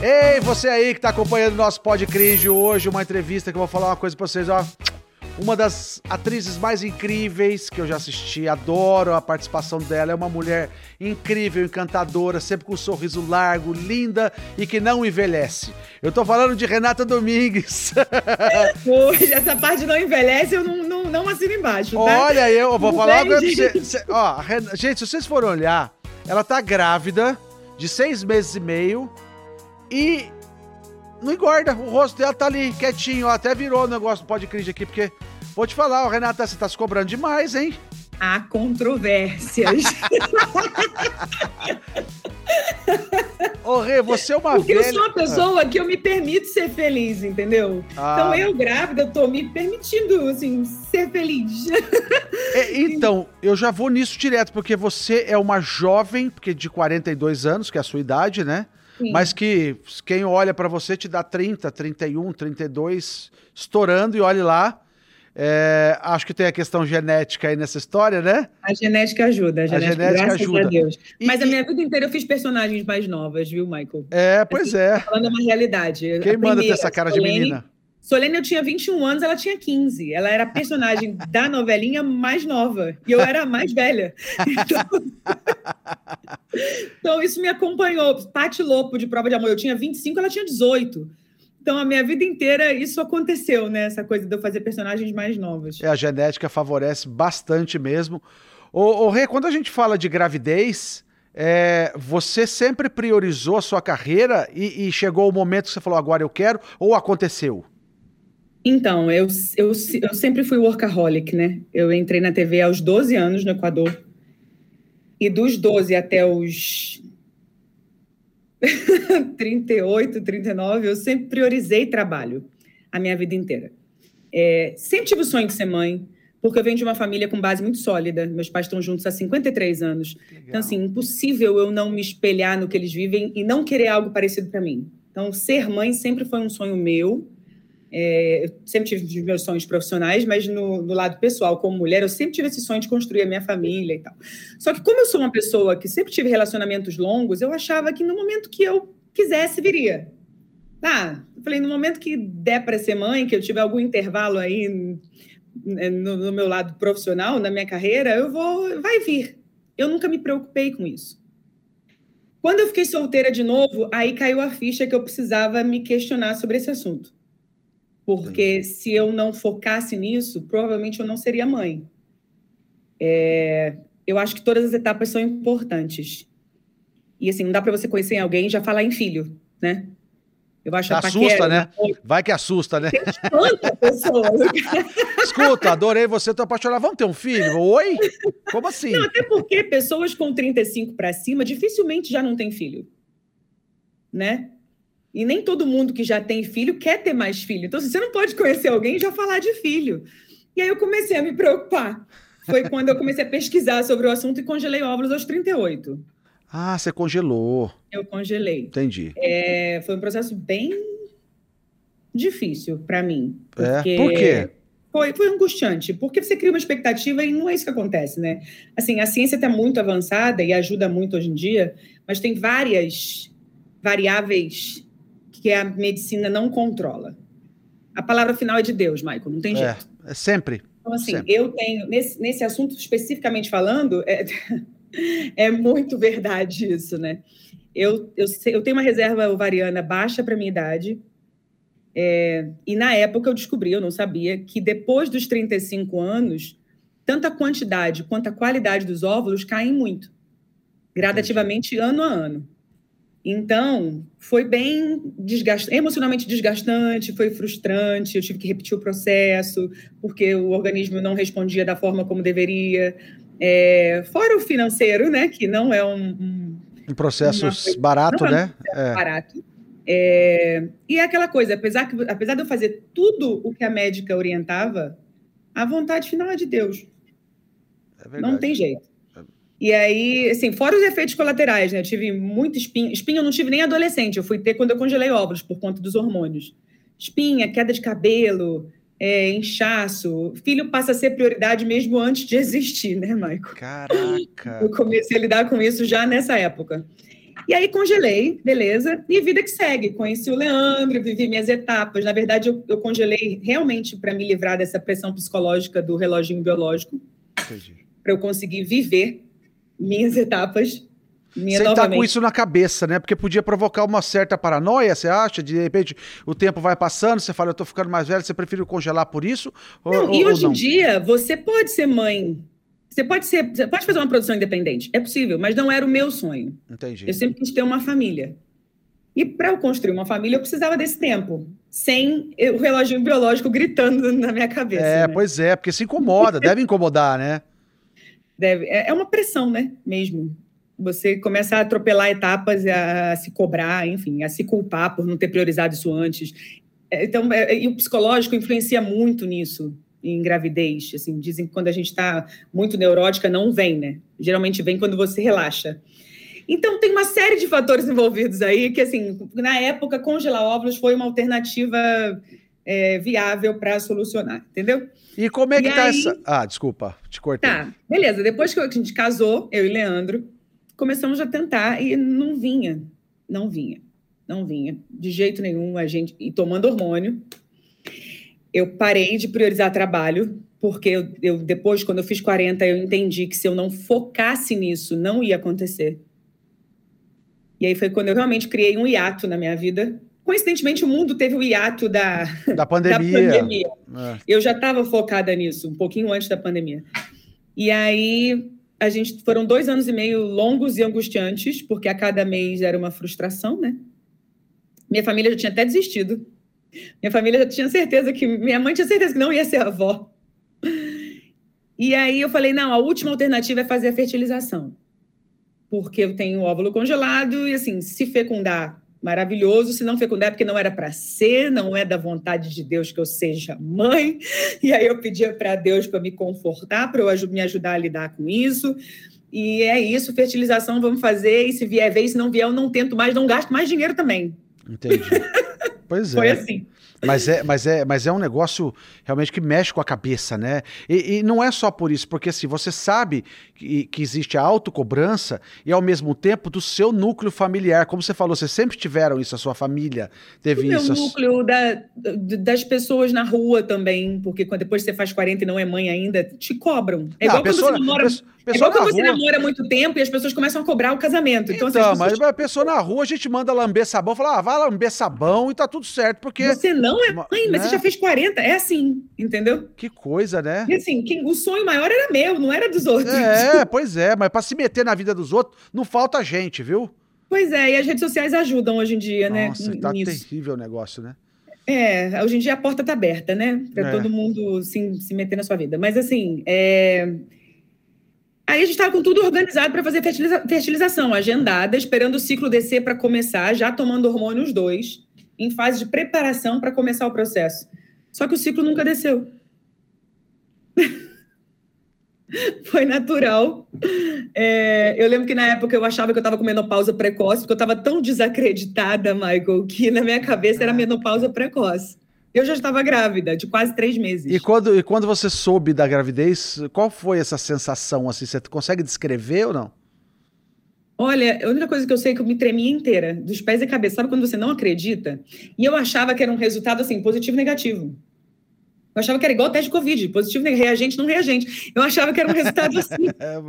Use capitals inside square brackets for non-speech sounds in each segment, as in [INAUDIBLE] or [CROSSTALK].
Ei, você aí que tá acompanhando o nosso Podcringe hoje, uma entrevista que eu vou falar uma coisa pra vocês, ó. Uma das atrizes mais incríveis que eu já assisti, adoro a participação dela. É uma mulher incrível, encantadora, sempre com um sorriso largo, linda e que não envelhece. Eu tô falando de Renata Domingues. [LAUGHS] Hoje, essa parte não envelhece, eu não, não, não assino embaixo. Tá? Olha, eu vou não falar agora pra você. Ó, gente, se vocês forem olhar, ela tá grávida de seis meses e meio e não engorda. O rosto dela tá ali, quietinho. Até virou o negócio do podcast aqui, porque. Vou te falar, ó, Renata, você tá se cobrando demais, hein? Há controvérsias. Ô, Rê, você é uma Porque velha... eu sou uma pessoa que eu me permito ser feliz, entendeu? Ah. Então eu grávida, eu tô me permitindo, assim, ser feliz. É, então, eu já vou nisso direto, porque você é uma jovem, porque de 42 anos, que é a sua idade, né? Mas que quem olha para você te dá 30, 31, 32, estourando e olhe lá. É, acho que tem a questão genética aí nessa história, né? A genética ajuda, a genética, a genética ajuda. a Deus. E, Mas a minha vida inteira eu fiz personagens mais novas, viu, Michael? É, pois assim, é. Falando uma realidade. Quem a manda primeira, ter essa cara Solene, de menina? Solene, eu tinha 21 anos, ela tinha 15. Ela era a personagem [LAUGHS] da novelinha mais nova. E eu era a mais velha. Então... [LAUGHS] então, isso me acompanhou. Pati Lopo, de Prova de Amor, eu tinha 25, ela tinha 18. Então, a minha vida inteira isso aconteceu, né? Essa coisa de eu fazer personagens mais novas. É, a genética favorece bastante mesmo. Ô, ô Rê, quando a gente fala de gravidez, é, você sempre priorizou a sua carreira e, e, chegou o momento que você falou, agora eu quero, ou aconteceu? Então, eu, eu, eu sempre fui workaholic, né? Eu entrei na TV aos 12 anos no Equador. E dos 12 até os [LAUGHS] 38, 39, eu sempre priorizei trabalho a minha vida inteira. É, sempre tive o sonho de ser mãe, porque eu venho de uma família com base muito sólida. Meus pais estão juntos há 53 anos. Legal. Então, assim, impossível eu não me espelhar no que eles vivem e não querer algo parecido para mim. Então, ser mãe sempre foi um sonho meu. É, eu sempre tive meus sonhos profissionais, mas no, no, lado pessoal, como mulher, eu sempre tive esse sonho de construir a minha família e tal. Só que, como eu sou uma pessoa que sempre tive relacionamentos longos, eu achava que no momento que eu quisesse, viria. Ah, eu falei, no momento que der para ser mãe, que eu tiver algum intervalo aí no, no meu lado profissional, na minha carreira, eu vou, vai vir. Eu nunca me preocupei com isso. Quando eu fiquei solteira de novo, aí caiu a ficha que eu precisava me questionar sobre esse assunto porque se eu não focasse nisso, provavelmente eu não seria mãe. É, eu acho que todas as etapas são importantes. E assim, não dá para você conhecer alguém e já falar em filho, né? Eu acho Assusta, né? Vai que assusta, né? [LAUGHS] Escuta, adorei você, tô apaixonado. Vamos ter um filho? Oi? Como assim? Não, até porque pessoas com 35 para cima dificilmente já não têm filho. Né? E nem todo mundo que já tem filho quer ter mais filho. Então, você não pode conhecer alguém e já falar de filho. E aí eu comecei a me preocupar. Foi quando eu comecei a pesquisar sobre o assunto e congelei óvulos aos 38. Ah, você congelou. Eu congelei. Entendi. É, foi um processo bem difícil para mim. Porque... É? Por quê? Foi, foi angustiante, porque você cria uma expectativa e não é isso que acontece, né? Assim, a ciência está muito avançada e ajuda muito hoje em dia, mas tem várias variáveis que a medicina não controla. A palavra final é de Deus, Michael, não tem é, jeito. É, é sempre. Então, assim, sempre. eu tenho, nesse, nesse assunto especificamente falando, é, [LAUGHS] é muito verdade isso, né? Eu, eu, eu tenho uma reserva ovariana baixa para minha idade, é, e na época eu descobri, eu não sabia, que depois dos 35 anos, tanto a quantidade quanto a qualidade dos óvulos caem muito, gradativamente, ano a ano. Então, foi bem desgastante, emocionalmente desgastante, foi frustrante, eu tive que repetir o processo, porque o organismo não respondia da forma como deveria. É, fora o financeiro, né, que não é um... Um, um processo barato, é um né? É. Barato. É, e é aquela coisa, apesar, que, apesar de eu fazer tudo o que a médica orientava, a vontade final é de Deus. É não tem jeito. E aí, assim, fora os efeitos colaterais, né? Eu tive muito espinho. Espinho eu não tive nem adolescente, eu fui ter quando eu congelei óvulos, por conta dos hormônios. Espinha, queda de cabelo, é, inchaço. Filho passa a ser prioridade mesmo antes de [LAUGHS] existir, né, Maico? Caraca! Eu comecei a lidar com isso já nessa época. E aí congelei, beleza, e vida que segue. Conheci o Leandro, vivi minhas etapas. Na verdade, eu, eu congelei realmente para me livrar dessa pressão psicológica do reloginho biológico. Para eu conseguir viver minhas etapas. Minha Você tá com isso na cabeça, né? Porque podia provocar uma certa paranoia, você acha? De repente o tempo vai passando, você fala, eu tô ficando mais velho, você prefere congelar por isso? Não, ou, e hoje em dia, você pode ser mãe você pode ser, você pode fazer uma produção independente, é possível, mas não era o meu sonho. Entendi. Eu sempre quis ter uma família. E para eu construir uma família, eu precisava desse tempo, sem o relógio biológico gritando na minha cabeça. É, né? pois é, porque se incomoda, deve incomodar, né? Deve. É, é uma pressão, né? Mesmo. Você começa a atropelar etapas, a, se cobrar, enfim, a se culpar por não ter priorizado isso antes. É, então, é, e o psicológico influencia muito nisso em gravidez. Assim, dizem que quando a gente está muito neurótica, não vem, né? Geralmente vem quando você relaxa. Então, tem uma série de fatores envolvidos aí que, assim, na época, congelar óvulos foi uma alternativa é, viável para solucionar, entendeu? E como é que e tá aí... essa. Ah, desculpa, te cortei. Tá, beleza. Depois que a gente casou, eu e Leandro, começamos a tentar e não vinha. Não vinha. Não vinha. De jeito nenhum, a gente. E tomando hormônio, eu parei de priorizar trabalho, porque eu, eu, depois, quando eu fiz 40, eu entendi que se eu não focasse nisso, não ia acontecer. E aí foi quando eu realmente criei um hiato na minha vida. Coincidentemente, o mundo teve o hiato da, da [LAUGHS] pandemia. Da pandemia. É. Eu já estava focada nisso, um pouquinho antes da pandemia. E aí, a gente foram dois anos e meio longos e angustiantes, porque a cada mês era uma frustração, né? Minha família já tinha até desistido minha família já tinha certeza que. Minha mãe tinha certeza que não ia ser avó. E aí eu falei: não, a última alternativa é fazer a fertilização. Porque eu tenho óvulo congelado e, assim, se fecundar, maravilhoso. Se não fecundar, é porque não era para ser, não é da vontade de Deus que eu seja mãe. [LAUGHS] E aí eu pedia para Deus para me confortar, para eu me ajudar a lidar com isso. E é isso, fertilização vamos fazer. E se vier, ver, se não vier, eu não tento mais, não gasto mais dinheiro também. Entendi. [LAUGHS] Pois é. Foi assim. Mas é, mas, é, mas é um negócio realmente que mexe com a cabeça, né? E, e não é só por isso, porque assim, você sabe que, que existe a autocobrança e ao mesmo tempo do seu núcleo familiar. Como você falou, vocês sempre tiveram isso, a sua família teve o isso. O núcleo da, das pessoas na rua também, porque quando depois você faz 40 e não é mãe ainda, te cobram. É igual pessoa, quando você namora. Pessoa, é igual quando você namora há muito tempo e as pessoas começam a cobrar o casamento. Então, então assim, pessoas... mas a pessoa na rua, a gente manda lamber sabão, fala, ah, vai lamber sabão e tá tudo certo, porque... Você não é mãe, mas né? você já fez 40, é assim, entendeu? Que coisa, né? E assim, quem, o sonho maior era meu, não era dos outros. É, pois é, mas para se meter na vida dos outros, não falta gente, viu? Pois é, e as redes sociais ajudam hoje em dia, Nossa, né? Nossa, tá nisso. terrível o negócio, né? É, hoje em dia a porta tá aberta, né? Para é. todo mundo se, se meter na sua vida. Mas assim, é... Aí a gente estava com tudo organizado para fazer fertiliza fertilização, agendada, esperando o ciclo descer para começar, já tomando hormônios dois, em fase de preparação para começar o processo. Só que o ciclo nunca desceu. [LAUGHS] Foi natural. É, eu lembro que na época eu achava que eu estava com menopausa precoce, porque eu estava tão desacreditada, Michael, que na minha cabeça era menopausa precoce. Eu já estava grávida, de quase três meses. E quando, e quando você soube da gravidez, qual foi essa sensação? Assim, você consegue descrever ou não? Olha, a única coisa que eu sei é que eu me tremia inteira, dos pés e cabeça. Sabe quando você não acredita? E eu achava que era um resultado assim, positivo e negativo. Eu achava que era igual teste de Covid, positivo, reagente, não reagente. Eu achava que era um resultado [LAUGHS] assim. É,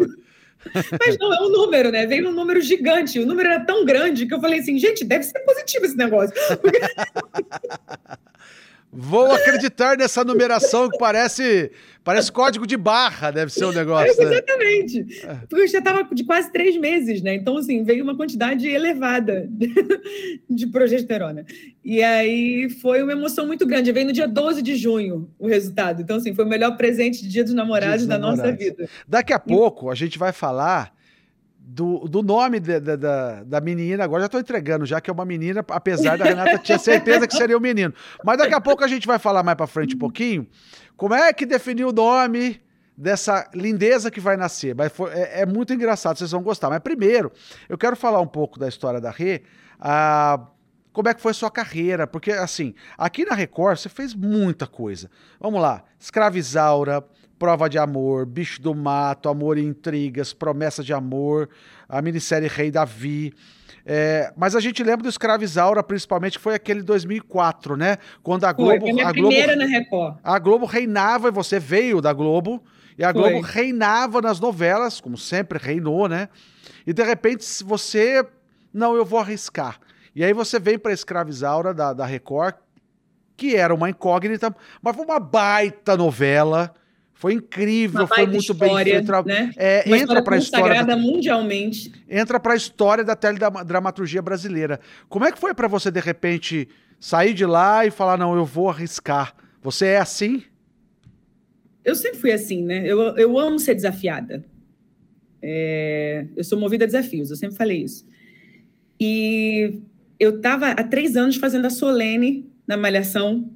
Mas não, é um número, né? Veio um número gigante. O número era tão grande que eu falei assim, gente, deve ser positivo esse negócio. [LAUGHS] Vou acreditar nessa numeração que parece parece código de barra, deve ser o um negócio. É, exatamente. Né? Porque eu já estava de quase três meses, né? Então, assim, veio uma quantidade elevada [LAUGHS] de progesterona. E aí foi uma emoção muito grande. Veio no dia 12 de junho o resultado. Então, assim, foi o melhor presente de Dia dos Namorados da nossa vida. Daqui a pouco a gente vai falar do, do nome da, da, da menina, agora já estou entregando, já que é uma menina, apesar da Renata tinha [LAUGHS] certeza que seria um menino. Mas daqui a pouco a gente vai falar mais para frente um pouquinho como é que definiu o nome dessa lindeza que vai nascer. Mas foi, é, é, muito engraçado, vocês vão gostar. Mas primeiro, eu quero falar um pouco da história da Rê, a, como é que foi a sua carreira, porque assim, aqui na Record você fez muita coisa. Vamos lá, Escravizaura, Prova de Amor, Bicho do Mato, Amor e Intrigas, Promessa de Amor, a minissérie Rei Davi. É, mas a gente lembra do Escravizaura, principalmente, que foi aquele 2004, né? Quando a Globo. Foi, foi a, a Globo, primeira na Record. A Globo reinava, e você veio da Globo, e a Globo foi. reinava nas novelas, como sempre reinou, né? E de repente você. Não, eu vou arriscar. E aí você vem para Escravizaura da, da Record, que era uma incógnita, mas foi uma baita novela foi incrível, foi muito história, bem feito. Né? É, Uma entra para a história da, mundialmente. Entra para a história da teledramaturgia brasileira. Como é que foi para você de repente sair de lá e falar não, eu vou arriscar? Você é assim? Eu sempre fui assim, né? Eu, eu amo ser desafiada. É, eu sou movida a desafios, eu sempre falei isso. E eu estava há três anos fazendo a Solene na Malhação,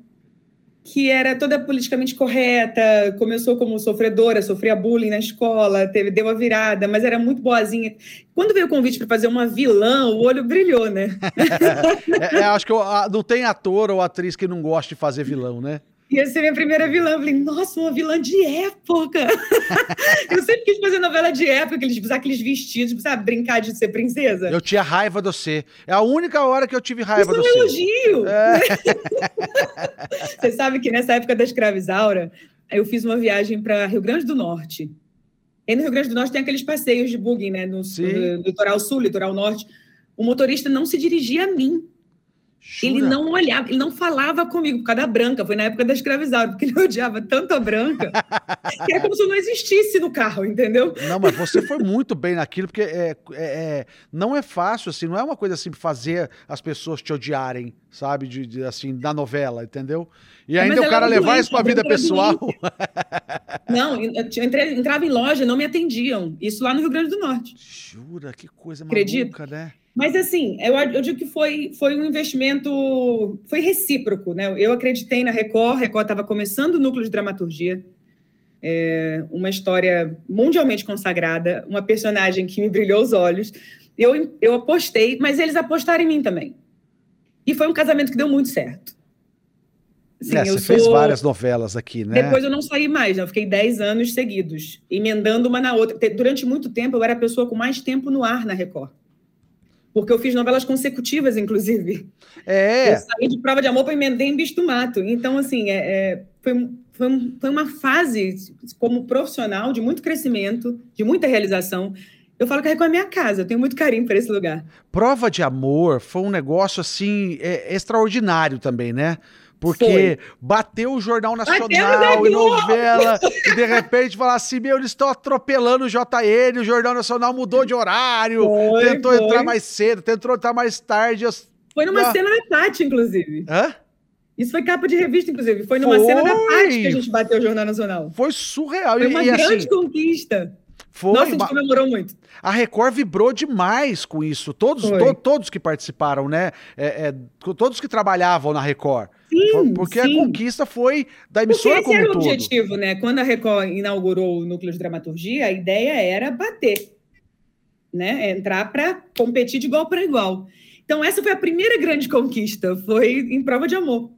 que era toda politicamente correta, começou como sofredora, sofria bullying na escola, teve, deu a virada, mas era muito boazinha. Quando veio o convite para fazer uma vilã, o olho brilhou, né? [LAUGHS] é, é, acho que eu, não tem ator ou atriz que não goste de fazer vilão, né? Ia ser minha primeira vilã. Eu falei, nossa, uma vilã de época. [LAUGHS] eu sempre quis fazer novela de época, aqueles, usar aqueles vestidos, sabe, brincar de ser princesa. Eu tinha raiva de você. É a única hora que eu tive raiva Isso de você. Isso é um elogio. É. [LAUGHS] você sabe que nessa época da escravizaura, eu fiz uma viagem para Rio Grande do Norte. E no Rio Grande do Norte tem aqueles passeios de buggy, né? No, no, no litoral sul, litoral norte. O motorista não se dirigia a mim. Jura? Ele não olhava, ele não falava comigo por causa da branca. Foi na época da escravizaura, porque ele [LAUGHS] odiava tanto a branca que é como se eu não existisse no carro, entendeu? Não, mas você foi muito bem naquilo, porque é, é, é não é fácil, assim, não é uma coisa assim fazer as pessoas te odiarem, sabe? De, de assim, da novela, entendeu? E ainda o cara levar isso pra vida pessoal. não, eu entrei, entrava em loja, não me atendiam. Isso lá no Rio Grande do Norte. Jura, que coisa maluca, Acredito. né? Mas, assim, eu, eu digo que foi, foi um investimento, foi recíproco, né? Eu acreditei na Record, Record estava começando o núcleo de dramaturgia, é, uma história mundialmente consagrada, uma personagem que me brilhou os olhos. Eu, eu apostei, mas eles apostaram em mim também. E foi um casamento que deu muito certo. Assim, é, você sou... fez várias novelas aqui, né? Depois eu não saí mais, né? eu fiquei 10 anos seguidos, emendando uma na outra. Durante muito tempo, eu era a pessoa com mais tempo no ar na Record porque eu fiz novelas consecutivas, inclusive. É. Eu saí de prova de amor para emendar em Bicho do Mato. Então, assim, é, é, foi, foi, foi uma fase como profissional de muito crescimento, de muita realização. Eu falo que é com a minha casa, eu tenho muito carinho por esse lugar. Prova de amor foi um negócio assim é, extraordinário também, né? Porque Foi. bateu o Jornal Nacional e novela, e de repente falar assim: meu, eles estão atropelando o JN, o Jornal Nacional mudou de horário, foi, tentou foi. entrar mais cedo, tentou entrar mais tarde. Foi numa ah. cena da Tati, inclusive. Hã? Isso foi capa de revista, inclusive. Foi numa foi. cena da Tati que a gente bateu o Jornal Nacional. Foi surreal. Foi uma e, grande assim, conquista. Foi, Nossa, a gente comemorou muito. A Record vibrou demais com isso. Todos, to, todos que participaram, né? É, é, todos que trabalhavam na Record. Sim, porque sim. a conquista foi da emissora porque esse como era o objetivo, né? Quando a Record inaugurou o núcleo de dramaturgia, a ideia era bater, né? Entrar para competir de igual para igual. Então essa foi a primeira grande conquista, foi em prova de amor.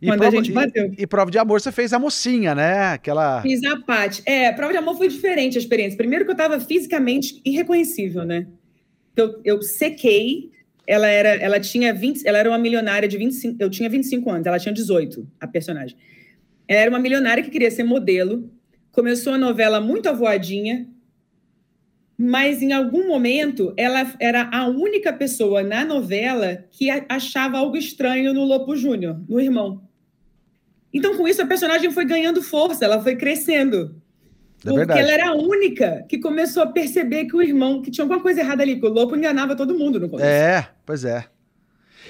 E quando prova, a gente bateu. E, e, prova de amor você fez a mocinha, né? Aquela. Fiz a Paty. É, prova de amor foi diferente a experiência. Primeiro que eu estava fisicamente irreconhecível, né? Eu, eu sequei ela era, ela tinha 20, ela era uma milionária de 25, eu tinha 25 anos, ela tinha 18, a personagem. Ela era uma milionária que queria ser modelo, começou a novela muito avoadinha, mas em algum momento ela era a única pessoa na novela que achava algo estranho no Lopo Júnior, no irmão. Então, com isso, a personagem foi ganhando força, ela foi crescendo. É porque verdade. ela era a única que começou a perceber que o irmão, que tinha alguma coisa errada ali, que o Lopo enganava todo mundo no começo. É, pois é.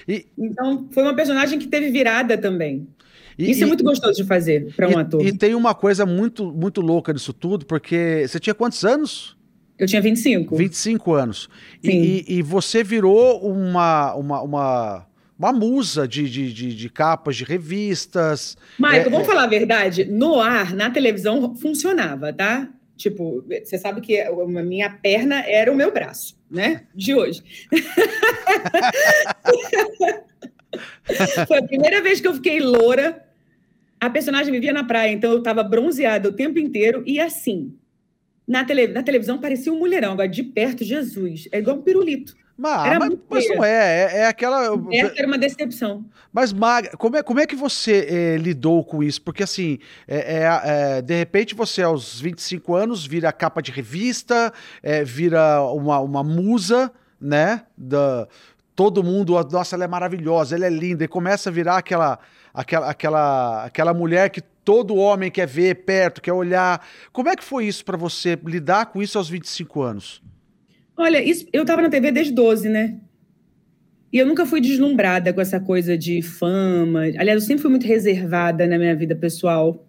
E... Então, foi uma personagem que teve virada também. E, Isso é muito gostoso de fazer para um e, ator. E tem uma coisa muito, muito louca nisso tudo, porque você tinha quantos anos? Eu tinha 25. 25 anos. E, e, você virou uma, uma, uma uma musa de, de, de, de, capas de revistas. Michael, é, vamos é... falar a verdade? No ar, na televisão, funcionava, tá? Tipo, você sabe que a minha perna era o meu braço, né? De hoje. [LAUGHS] Foi a primeira vez que eu fiquei loura. A personagem vivia na praia, então eu estava bronzeada o tempo inteiro e assim. Na, tele, na televisão parecia um mulherão, agora de perto, Jesus. É igual um pirulito. Mas, mas, mas não é, é, é aquela. Essa era uma decepção. Mas, Mag, como é, como é que você é, lidou com isso? Porque, assim, é, é, é de repente você, aos 25 anos, vira capa de revista, é, vira uma, uma musa, né? Da, todo mundo, nossa, ela é maravilhosa, ela é linda, e começa a virar aquela, aquela, aquela, aquela mulher que todo homem quer ver perto, quer olhar. Como é que foi isso para você lidar com isso aos 25 anos? Olha, isso, eu estava na TV desde 12, né? E eu nunca fui deslumbrada com essa coisa de fama. Aliás, eu sempre fui muito reservada na minha vida pessoal.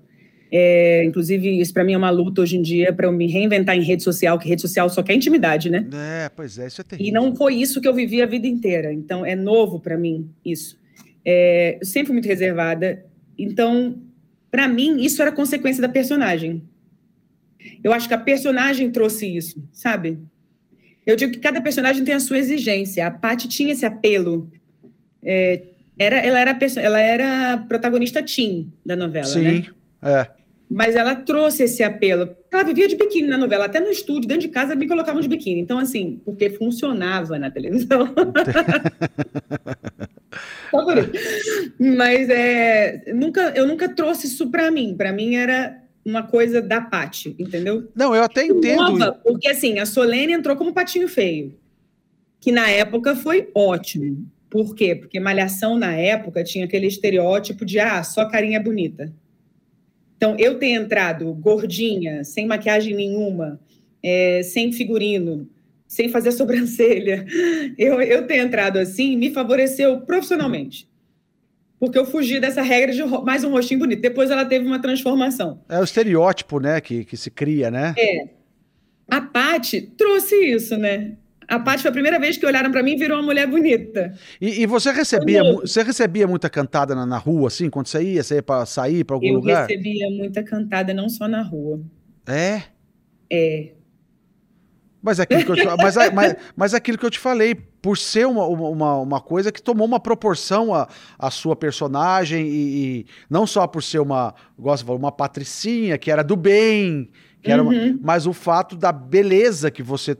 É, inclusive, isso para mim é uma luta hoje em dia para eu me reinventar em rede social, que rede social só quer intimidade, né? É, pois é, isso é terrível. E não foi isso que eu vivi a vida inteira. Então, é novo para mim isso. É, eu sempre fui muito reservada. Então, para mim, isso era consequência da personagem. Eu acho que a personagem trouxe isso, sabe? Eu digo que cada personagem tem a sua exigência. A Paty tinha esse apelo. É, era, ela, era, ela era protagonista teen da novela, Sim, né? é. Mas ela trouxe esse apelo. Ela vivia de biquíni na novela, até no estúdio, dentro de casa, me colocavam de biquíni. Então, assim, porque funcionava na televisão. [LAUGHS] Mas é, nunca, eu nunca trouxe isso para mim. Para mim era uma coisa da Pati, entendeu? Não, eu até entendo. Nova, porque assim, a Solene entrou como patinho feio, que na época foi ótimo. Por quê? Porque Malhação na época tinha aquele estereótipo de ah, só carinha bonita. Então, eu ter entrado gordinha, sem maquiagem nenhuma, é, sem figurino, sem fazer [LAUGHS] sobrancelha, eu, eu ter entrado assim me favoreceu profissionalmente porque eu fugi dessa regra de mais um rostinho bonito. Depois ela teve uma transformação. É o estereótipo, né, que, que se cria, né? É. A Paty trouxe isso, né? A Paty foi a primeira vez que olharam para mim e virou uma mulher bonita. E, e você recebia você recebia muita cantada na, na, rua, assim, quando você ia, você ia para sair para algum eu lugar? Eu recebia muita cantada, não só na rua. É? É. Mas é aquilo que eu te, mas, mas, mas é aquilo que eu te falei, por ser uma, uma, uma coisa que tomou uma proporção a, a sua personagem e, e não só por ser uma, gosto uma patricinha que era do bem, que era uma, uhum. mas o fato da beleza que você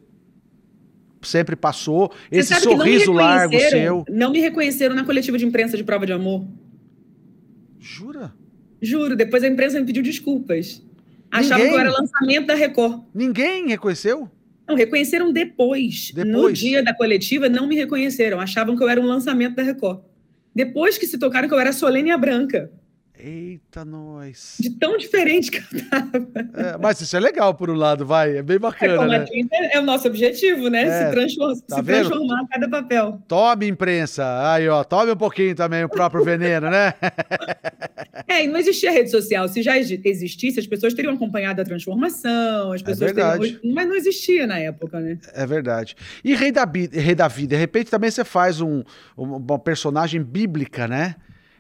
sempre passou, você esse sorriso largo seu. Não me reconheceram na coletiva de imprensa de prova de amor. Jura? Juro, depois a imprensa me pediu desculpas. Achavam que eu era lançamento da Record. Ninguém reconheceu? Não, reconheceram depois. depois. No dia da coletiva, não me reconheceram. Achavam que eu era um lançamento da Record. Depois que se tocaram que eu era Solene a Branca. Eita, nós. De tão diferente que eu tava. É, mas isso é legal, por um lado, vai. É bem bacana. É, né? é o nosso objetivo, né? É, se, transform tá se transformar a cada papel. Tome, imprensa. Aí, ó, tome um pouquinho também o próprio [LAUGHS] veneno, né? é, e não existia rede social. Se já existisse, as pessoas teriam acompanhado a transformação, as é pessoas é verdade. Teriam... Mas não existia na época, né? É verdade. E Rei Davi, Rei Davi de repente também você faz um, uma personagem bíblica, né?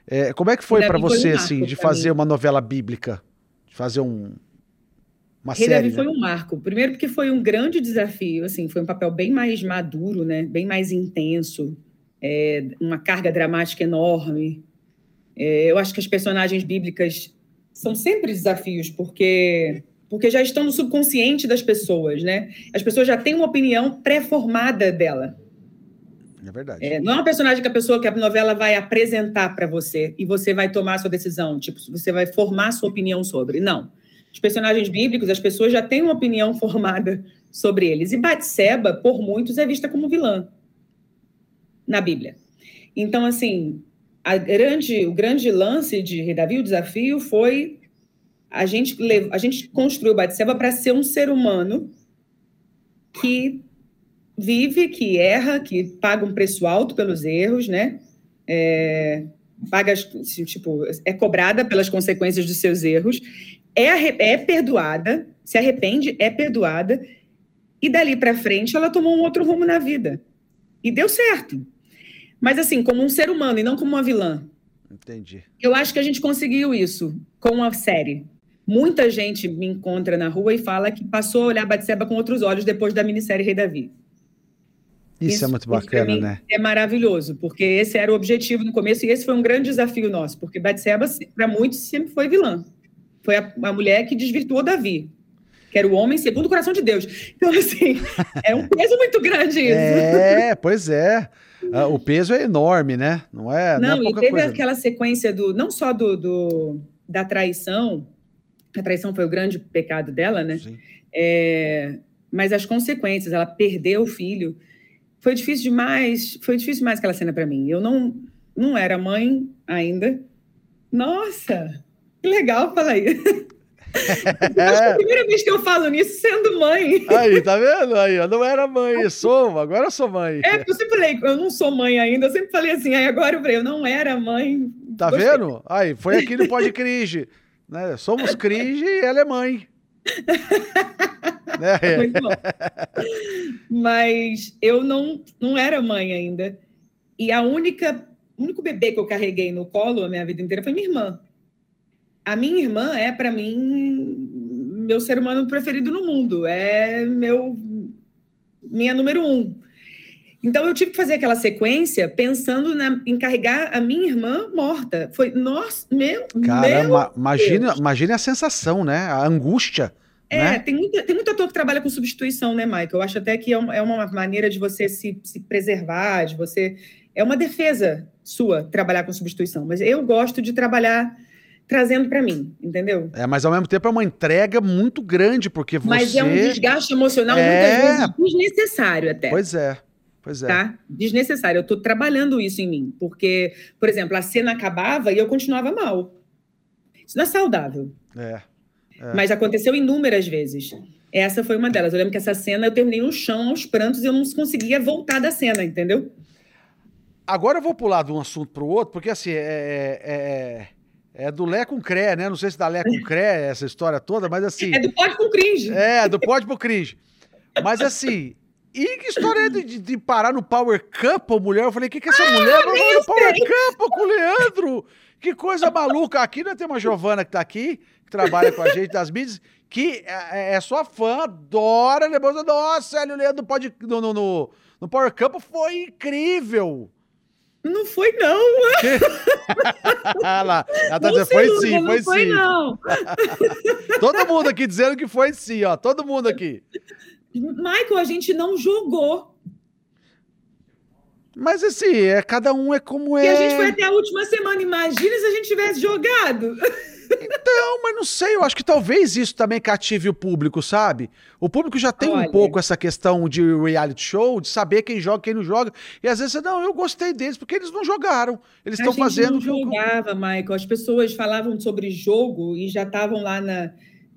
É, como é que foi para você, um assim, de fazer uma novela bíblica? De fazer um, uma Rei série? Davi né? foi um marco. Primeiro porque foi um grande desafio, assim, foi um papel bem mais maduro, né? Bem mais intenso, é, uma carga dramática enorme. É, eu acho que as personagens bíblicas são sempre desafios, porque porque já estão no subconsciente das pessoas, né? As pessoas já têm uma opinião pré-formada dela. É verdade. É, não é uma personagem que a pessoa que a novela vai apresentar para você e você vai tomar a sua decisão, tipo, você vai formar a sua opinião sobre. Não. Os personagens bíblicos, as pessoas já têm uma opinião [LAUGHS] formada sobre eles. E Batseba, por muitos, é vista como vilã na Bíblia. Então, assim, grande, o grande lance de Rei Davi, o desafio foi a gente, a gente construiu Batseba para ser um ser humano que vive, que erra, que paga um preço alto pelos erros, né? É, paga, tipo, é cobrada pelas consequências dos seus erros, é, é perdoada, se arrepende, é perdoada, e dali para frente ela tomou um outro rumo na vida. E deu certo. Mas assim, como um ser humano e não como uma vilã. Entendi. Eu acho que a gente conseguiu isso com a série. Muita gente me encontra na rua e fala que passou a olhar Batseba com outros olhos depois da minissérie Rei Davi. Isso, isso é muito bacana, né? É maravilhoso, porque esse era o objetivo no começo e esse foi um grande desafio nosso, porque Batseba, para muitos, sempre foi vilã. Foi a, a mulher que desvirtuou Davi que era o homem segundo o coração de Deus. Então, assim, [LAUGHS] é um peso muito grande isso. É, pois é. Ah, o peso é enorme, né? Não é. Não, não é e teve coisa. aquela sequência do. Não só do, do, da traição, a traição foi o grande pecado dela, né? Sim. É, mas as consequências, ela perdeu o filho. Foi difícil demais, foi difícil demais aquela cena para mim. Eu não, não era mãe ainda. Nossa, que legal falar isso. [LAUGHS] é a primeira vez que eu falo nisso sendo mãe. Aí, tá vendo? Aí, eu não era mãe, [LAUGHS] sou, agora eu sou mãe. É, eu sempre falei, eu não sou mãe ainda, eu sempre falei assim, aí agora eu falei, eu não era mãe. Tá Gostei. vendo? Aí, foi aqui no Pode Cringe. Né? Somos cringe e ela é mãe. [LAUGHS] né? Bom. Mas eu não, não era mãe ainda. E a única, único bebê que eu carreguei no colo a minha vida inteira foi minha irmã a minha irmã é, para mim, meu ser humano preferido no mundo. É meu minha número um. Então eu tive que fazer aquela sequência pensando na, em carregar a minha irmã morta. Foi, nossa, meu. Cara, meu imagina, imagine a sensação, né? A angústia. É, né? tem, muita, tem muito ator que trabalha com substituição, né, Michael? Eu acho até que é uma, é uma maneira de você se, se preservar, de você. É uma defesa sua trabalhar com substituição. Mas eu gosto de trabalhar trazendo para mim, entendeu? É, mas ao mesmo tempo é uma entrega muito grande, porque você... Mas é um desgaste emocional é... muitas vezes desnecessário até. Pois é, pois é. Tá? Desnecessário. Eu tô trabalhando isso em mim, porque, por exemplo, a cena acabava e eu continuava mal. Isso não é saudável. É. é. Mas aconteceu inúmeras vezes. Essa foi uma delas. Eu lembro que essa cena eu terminei no chão aos prantos e eu não conseguia voltar da cena, entendeu? Agora eu vou pular de um assunto para o outro, porque assim, é, é, é é do Lé com Cré, né? Não sei se dá Lé com Cré, essa história toda, mas assim. É do pode pro cringe. É, do pode pro cringe. Mas assim, e que história é de, de, parar no Power Couple, mulher? Eu falei, o que, que essa ah, mulher vai no Power Couple com o Leandro? Que coisa maluca. Aqui nós temos uma Giovana que tá aqui, que trabalha com a gente das mídias, que é, é sua fã, adora, lembra? Nossa, o Leandro pode. No, no, no, no Power Couple foi incrível. Não foi, não. [LAUGHS] ah lá, ela tá dizendo, foi sim, não foi, foi sim. Não. [LAUGHS] Todo mundo aqui dizendo que foi sim, ó. Todo mundo aqui. Michael, a gente não jogou. Mas assim, é, cada um é como é. E a gente foi até a última semana. Imagina se a gente tivesse jogado. Então, mas não sei, eu acho que talvez isso também cative o público, sabe? O público já tem Olha. um pouco essa questão de reality show, de saber quem joga, quem não joga. E às vezes, não, eu gostei deles porque eles não jogaram. Eles estão fazendo. Não jogava, Michael. As pessoas falavam sobre jogo e já estavam lá na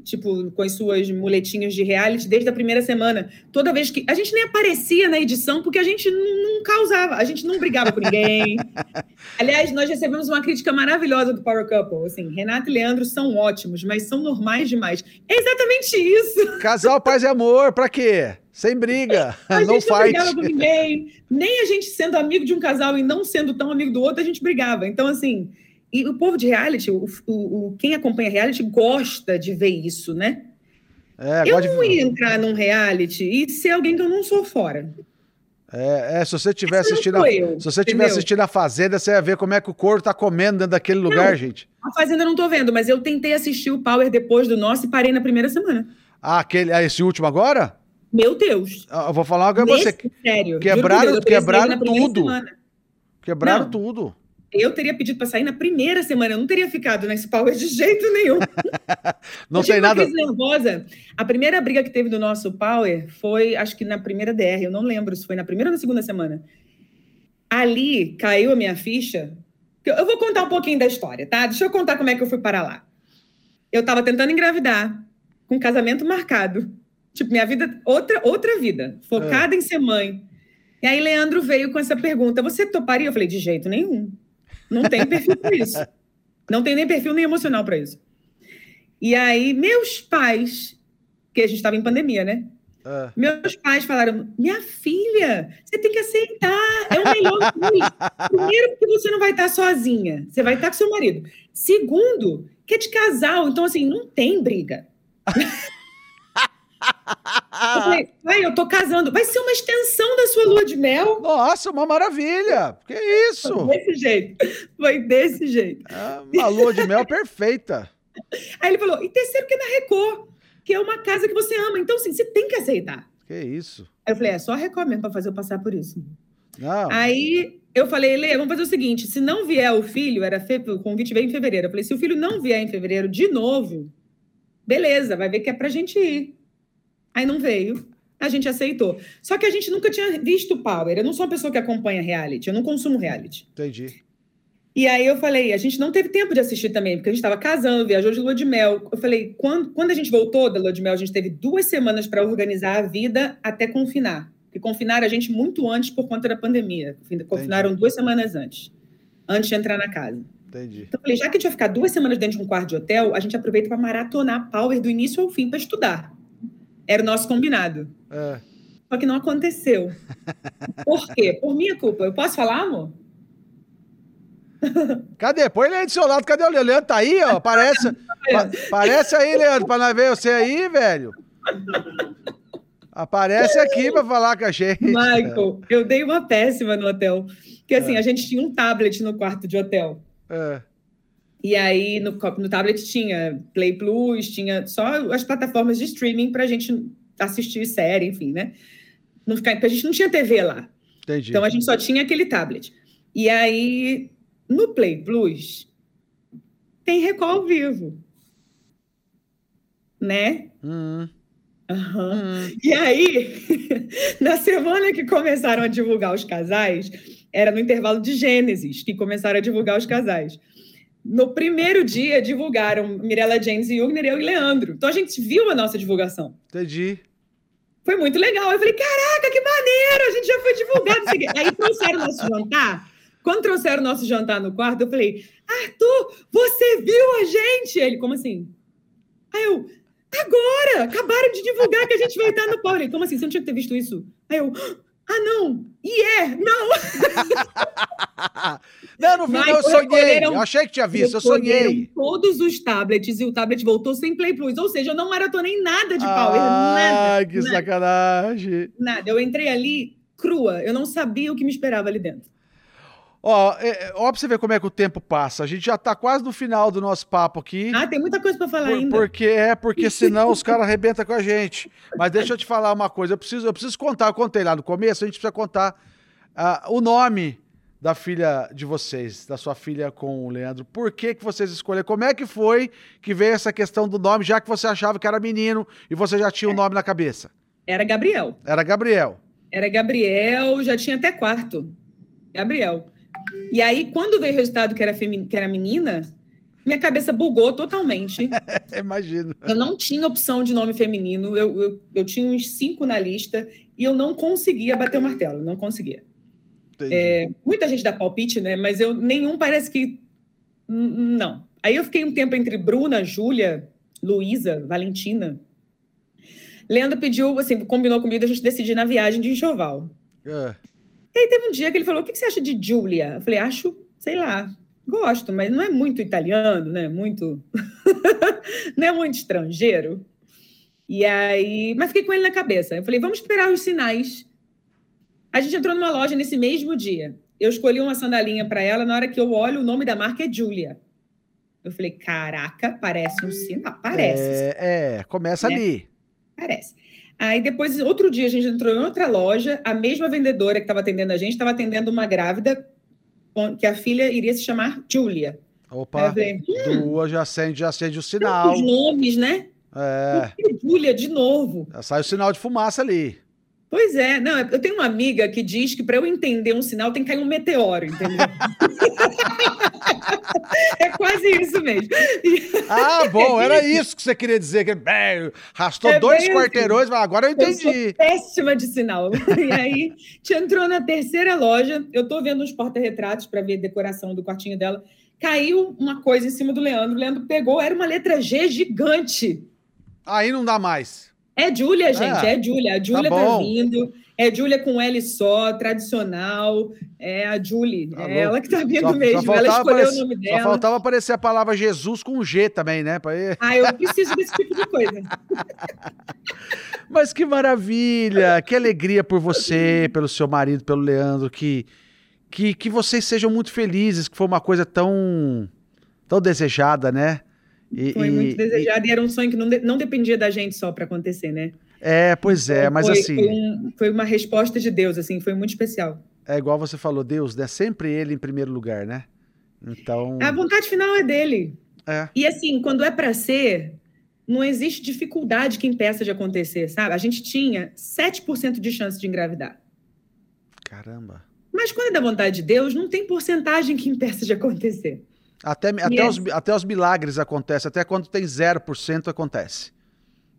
tipo, com as suas muletinhas de reality desde a primeira semana. Toda vez que. A gente nem aparecia na edição porque a gente não, causava, a gente não brigava com ninguém. [LAUGHS] Aliás, nós recebemos uma crítica maravilhosa do Power Couple. Assim, Renato e Leandro são ótimos, mas são normais demais. É exatamente isso. Casal, paz e amor, pra quê? Sem briga. [LAUGHS] A não gente não brigava com ninguém. Nem a gente sendo amigo de um casal e não sendo tão amigo do outro, a gente brigava. Então, assim. E o povo de reality, o, o, o, quem acompanha reality gosta de ver isso, né? É, eu não de... ia entrar num reality e ser alguém que eu não sou fora. É, é se você estiver assistindo, a, eu, se você tiver assistindo a Fazenda, você vai ver como é que o corpo tá comendo dentro daquele lugar, não, gente. A Fazenda eu não tô vendo, mas eu tentei assistir o Power depois do nosso e parei na primeira semana. Ah, aquele, ah, esse último agora? Meu Deus. Ah, eu vou falar algo pra você. Sério. Quebraram, Deus, quebraram tudo. Quebraram não. tudo eu teria pedido para sair na primeira semana, eu não teria ficado nesse power de jeito nenhum. [LAUGHS] não tem nada. nervosa. A primeira briga que teve do nosso power foi, acho que na primeira DR, eu não lembro se foi na primeira ou na segunda semana. Ali caiu a minha ficha. Eu vou contar um pouquinho da história, tá? Deixa eu contar como é que eu fui para lá. Eu estava tentando engravidar, com casamento marcado. Tipo, minha vida, outra, outra vida, focada é. em ser mãe. E aí, Leandro veio com essa pergunta: Você toparia? Eu falei: De jeito nenhum. Não tem perfil para isso. Não tem nem perfil nem emocional para isso. E aí, meus pais, que a gente estava em pandemia, né? Uh. Meus pais falaram: minha filha, você tem que aceitar, é o melhor Primeiro, porque você não vai estar sozinha, você vai estar com seu marido. Segundo, que é de casal, então assim, não tem briga. [LAUGHS] Eu falei, pai, eu tô casando. Vai ser uma extensão da sua lua de mel? Nossa, uma maravilha! Que isso? Foi desse jeito. Foi desse jeito. É uma lua de mel perfeita. Aí ele falou, e terceiro que é na Record, que é uma casa que você ama. Então, assim, você tem que aceitar. Que isso? Aí eu falei, é só a Record mesmo pra fazer eu passar por isso. Não. Aí eu falei, Lê, vamos fazer o seguinte: se não vier o filho, era fe... o convite veio em fevereiro. Eu falei, se o filho não vier em fevereiro de novo, beleza, vai ver que é pra gente ir. Aí não veio. A gente aceitou. Só que a gente nunca tinha visto Power. Eu não sou uma pessoa que acompanha reality, eu não consumo reality. Entendi. E aí eu falei, a gente não teve tempo de assistir também, porque a gente estava casando, viajou de lua de mel. Eu falei, quando, quando a gente voltou da lua de mel, a gente teve duas semanas para organizar a vida até confinar. Porque confinaram a gente muito antes por conta da pandemia. Confinaram Entendi. duas semanas antes, antes de entrar na casa. Entendi. Então eu falei, já que a gente vai ficar duas semanas dentro de um quarto de hotel, a gente aproveita para maratonar Power do início ao fim para estudar. Era o nosso combinado. É. Só que não aconteceu. Por quê? Por minha culpa. Eu posso falar, amor? [LAUGHS] Cadê? Põe ele aí do seu lado. Cadê o Leandro? Tá aí, ó. Aparece, pa aparece aí, Leandro, pra nós ver você aí, velho. Aparece aqui pra falar com a gente. Michael, eu dei uma péssima no hotel. Porque assim, é. a gente tinha um tablet no quarto de hotel. É. E aí no, no tablet tinha Play Plus, tinha só as plataformas de streaming pra gente assistir série, enfim, né? Não ficar, a gente não tinha TV lá. Entendi. Então a gente só tinha aquele tablet. E aí no Play Plus, tem Record ao vivo. Né? Uhum. Uhum. Uhum. E aí, [LAUGHS] na semana que começaram a divulgar os casais, era no intervalo de Gênesis que começaram a divulgar os casais. No primeiro dia, divulgaram Mirella James e Ugner, eu e Leandro. Então a gente viu a nossa divulgação. Entendi. Foi muito legal. Eu falei, caraca, que maneiro! A gente já foi divulgado. aí trouxeram nosso jantar quando trouxeram o nosso jantar no quarto, eu falei, Arthur, você viu a gente? Ele, como assim? Aí eu, agora! Acabaram de divulgar que a gente vai estar no Power. Como assim? Você não tinha que ter visto isso? Aí eu, ah, não! E yeah, é, não! [LAUGHS] não, não vi, eu sonhei. Eu achei que tinha visto, eu sonhei. Todos os tablets e o tablet voltou sem Play Plus. Ou seja, eu não maratonei nada de Power. Ah, nada, que nada. sacanagem. Nada. Eu entrei ali crua. Eu não sabia o que me esperava ali dentro. Ó, é, ó, pra você ver como é que o tempo passa. A gente já tá quase no final do nosso papo aqui. Ah, tem muita coisa para falar por, ainda. Porque é, porque senão os caras arrebentam com a gente. Mas deixa eu te falar uma coisa. Eu preciso, eu preciso contar, eu contei lá no começo, a gente precisa contar uh, o nome da filha de vocês, da sua filha com o Leandro. Por que, que vocês escolheram? Como é que foi que veio essa questão do nome, já que você achava que era menino e você já tinha o um nome na cabeça? Era Gabriel. Era Gabriel. Era Gabriel, já tinha até quarto. Gabriel. E aí, quando veio o resultado que era, que era menina, minha cabeça bugou totalmente. [LAUGHS] Imagino. Eu não tinha opção de nome feminino, eu, eu, eu, tinha uns cinco na lista e eu não conseguia bater o martelo, não conseguia. É, muita gente dá palpite, né? Mas eu nenhum parece que. Não. Aí eu fiquei um tempo entre Bruna, Júlia, Luísa, Valentina. Leandro pediu, assim, combinou comigo a gente decidir na viagem de enxoval. É. E aí teve um dia que ele falou: o que você acha de Giulia? Eu falei, acho, sei lá, gosto, mas não é muito italiano, né? Muito. [LAUGHS] não é muito estrangeiro. E aí, mas fiquei com ele na cabeça. Eu falei, vamos esperar os sinais. A gente entrou numa loja nesse mesmo dia. Eu escolhi uma sandalinha para ela. Na hora que eu olho, o nome da marca é Julia. Eu falei, caraca, parece um sinal. Parece. É, é começa né? ali. Parece. Aí depois, outro dia, a gente entrou em outra loja, a mesma vendedora que estava atendendo a gente estava atendendo uma grávida que a filha iria se chamar Julia. Opa, falei, hum, duas já acende, já acende o sinal. Os nomes, né? É. Julia, de novo. Já sai o sinal de fumaça ali. Pois é, não, eu tenho uma amiga que diz que para eu entender um sinal tem que cair um meteoro, entendeu? [LAUGHS] é quase isso mesmo. Ah, [LAUGHS] bom, era isso que você queria dizer, que bem, arrastou é dois assim. quarteirões, mas agora eu entendi. Eu péssima de sinal. [LAUGHS] E aí, te entrou na terceira loja, eu tô vendo uns porta-retratos para ver a decoração do quartinho dela, caiu uma coisa em cima do Leandro, o Leandro pegou, era uma letra G gigante. Aí não dá mais. É Júlia, gente, é, é Júlia. A Júlia tá, tá, vindo. É Júlia com L só, tradicional. É a Julie. Tá é ela que tá vindo Só- mesmo. só ela escolheu aparecer- o nome Só dela. faltava aparecer a palavra Jesus com G também, né? Pra Ah, eu preciso desse tipo de coisa. [LAUGHS] Mas que maravilha! Que alegria por você, pelo seu marido, pelo Leandro, que, que, que vocês sejam muito felizes, que foi uma coisa tão, tão desejada, né? E- Foi e- muito desejado e era um sonho que não, de- não dependia da gente só para acontecer, né? É, pois é, Então, mas foi, assim, Foi, um- foi uma resposta de Deus, assim, foi muito especial. é igual você falou, Deus, né? Sempre ele em primeiro lugar, né? Então, A vontade final é dele. é, E assim, quando é para ser, não existe dificuldade que impeça de acontecer, sabe? A gente tinha 7% de chance de engravidar. caramba. Mas quando é da vontade de Deus, não tem porcentagem que impeça de acontecer. Até, até, Yes. os, até os milagres acontecem, até quando tem 0% acontece.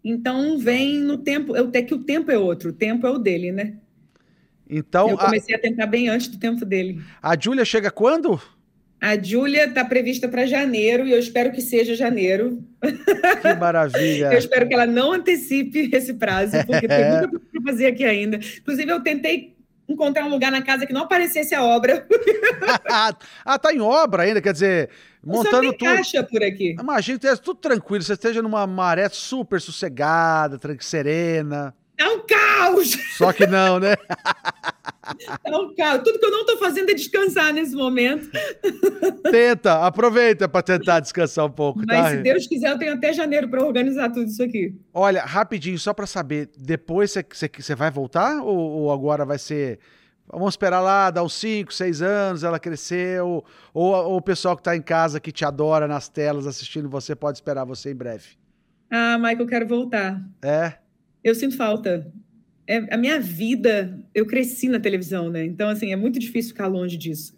Então vem no tempo, eu até que o tempo é outro, o tempo é o dele, né? Então, eu a, comecei a tentar bem antes do tempo dele. a Júlia chega quando? A Júlia está prevista para janeiro e eu espero que seja janeiro. Que maravilha. [LAUGHS] Eu espero que ela não antecipe esse prazo, porque tem muita [LAUGHS] coisa para fazer aqui ainda. Inclusive, eu tentei encontrar um lugar na casa que não aparecesse a obra. [LAUGHS] ah, tá em obra ainda, quer dizer, Só montando tem tudo. caixa por aqui. Imagina que tudo tranquilo, você esteja numa maré super sossegada, serena. É um caos! Só que não, né? [LAUGHS] É um caos. Tudo que eu não estou fazendo é descansar nesse momento. Tenta, aproveita para tentar descansar um pouco, Mas tá? se Deus quiser, eu tenho até janeiro para organizar tudo isso aqui. Olha, rapidinho, só para saber, depois você- vai voltar ou, ou agora vai ser. Vamos esperar lá, dar uns 5, 6 anos, ela cresceu. Ou, ou o pessoal que tá em casa, que te adora nas telas assistindo você, pode esperar você em breve. Ah, Michael, eu quero voltar. É? Eu sinto falta. É, a minha vida, eu cresci na televisão, né? Então, assim, é muito difícil ficar longe disso.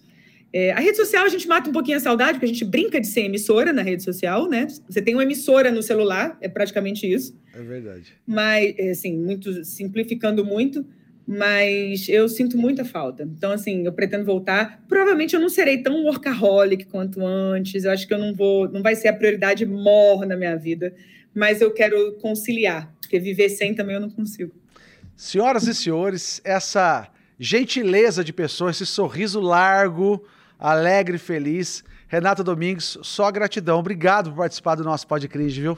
É, a rede social, a gente mata um pouquinho a saudade, porque a gente brinca de ser emissora na rede social, né? Você tem uma emissora no celular, é praticamente isso. É verdade. Mas, é, assim, muito simplificando muito, mas eu sinto muita falta. Então, assim, eu pretendo voltar. Provavelmente eu não serei tão workaholic quanto antes. Eu acho que eu não vou, não vai ser a prioridade maior na minha vida, mas eu quero conciliar, porque viver sem também eu não consigo. Senhoras e senhores, essa gentileza de pessoa, esse sorriso largo, alegre feliz. Renata Domingues, só gratidão. Obrigado por participar do nosso podcast, viu?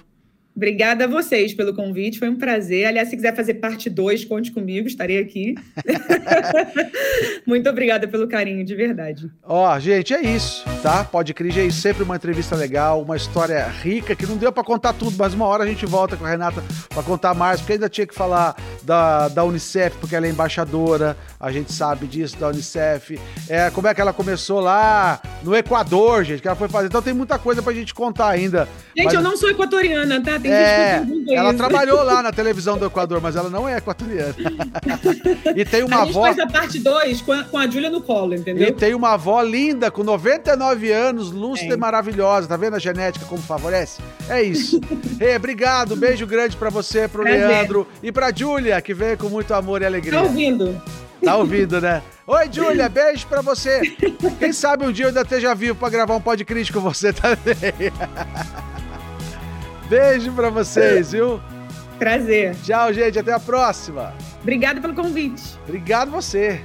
Obrigada a vocês pelo convite, foi um prazer. Aliás, se quiser fazer parte 2, conte comigo, estarei aqui. [LAUGHS] Muito obrigada pelo carinho, de verdade. Ó, gente, é isso, tá? Pode Cris é sempre uma entrevista legal, uma história rica que não deu pra contar tudo, mas uma hora a gente volta com a Renata pra contar mais, porque ainda tinha que falar da, da Unicef, porque ela é embaixadora, a gente sabe disso da Unicef. É, como é que ela começou lá no Equador, gente, que ela foi fazer. Então tem muita coisa pra gente contar ainda. Gente, Mas- eu não sou equatoriana, tá? Tem É, gente ela trabalhou lá [LAUGHS] na televisão do Equador, mas ela não é equatoriana. [LAUGHS] e tem uma A gente avó. faz a parte 2 com, a- com a Júlia no colo, E entendeu? tem uma avó linda, com 99 anos, lúcida Tem. e maravilhosa. Tá vendo a genética como favorece? É isso. [LAUGHS] Ei, obrigado, beijo grande pra você, pro Prazer. Leandro e pra Júlia, que veio com muito amor e alegria. Tá ouvindo? Tá ouvindo, né? Oi, Júlia, beijo pra você. Quem sabe um dia eu ainda esteja vivo pra gravar um podcast com você também. Beijo pra vocês, viu? Prazer. Tchau, gente. Até a próxima. Obrigada pelo convite. Obrigado você.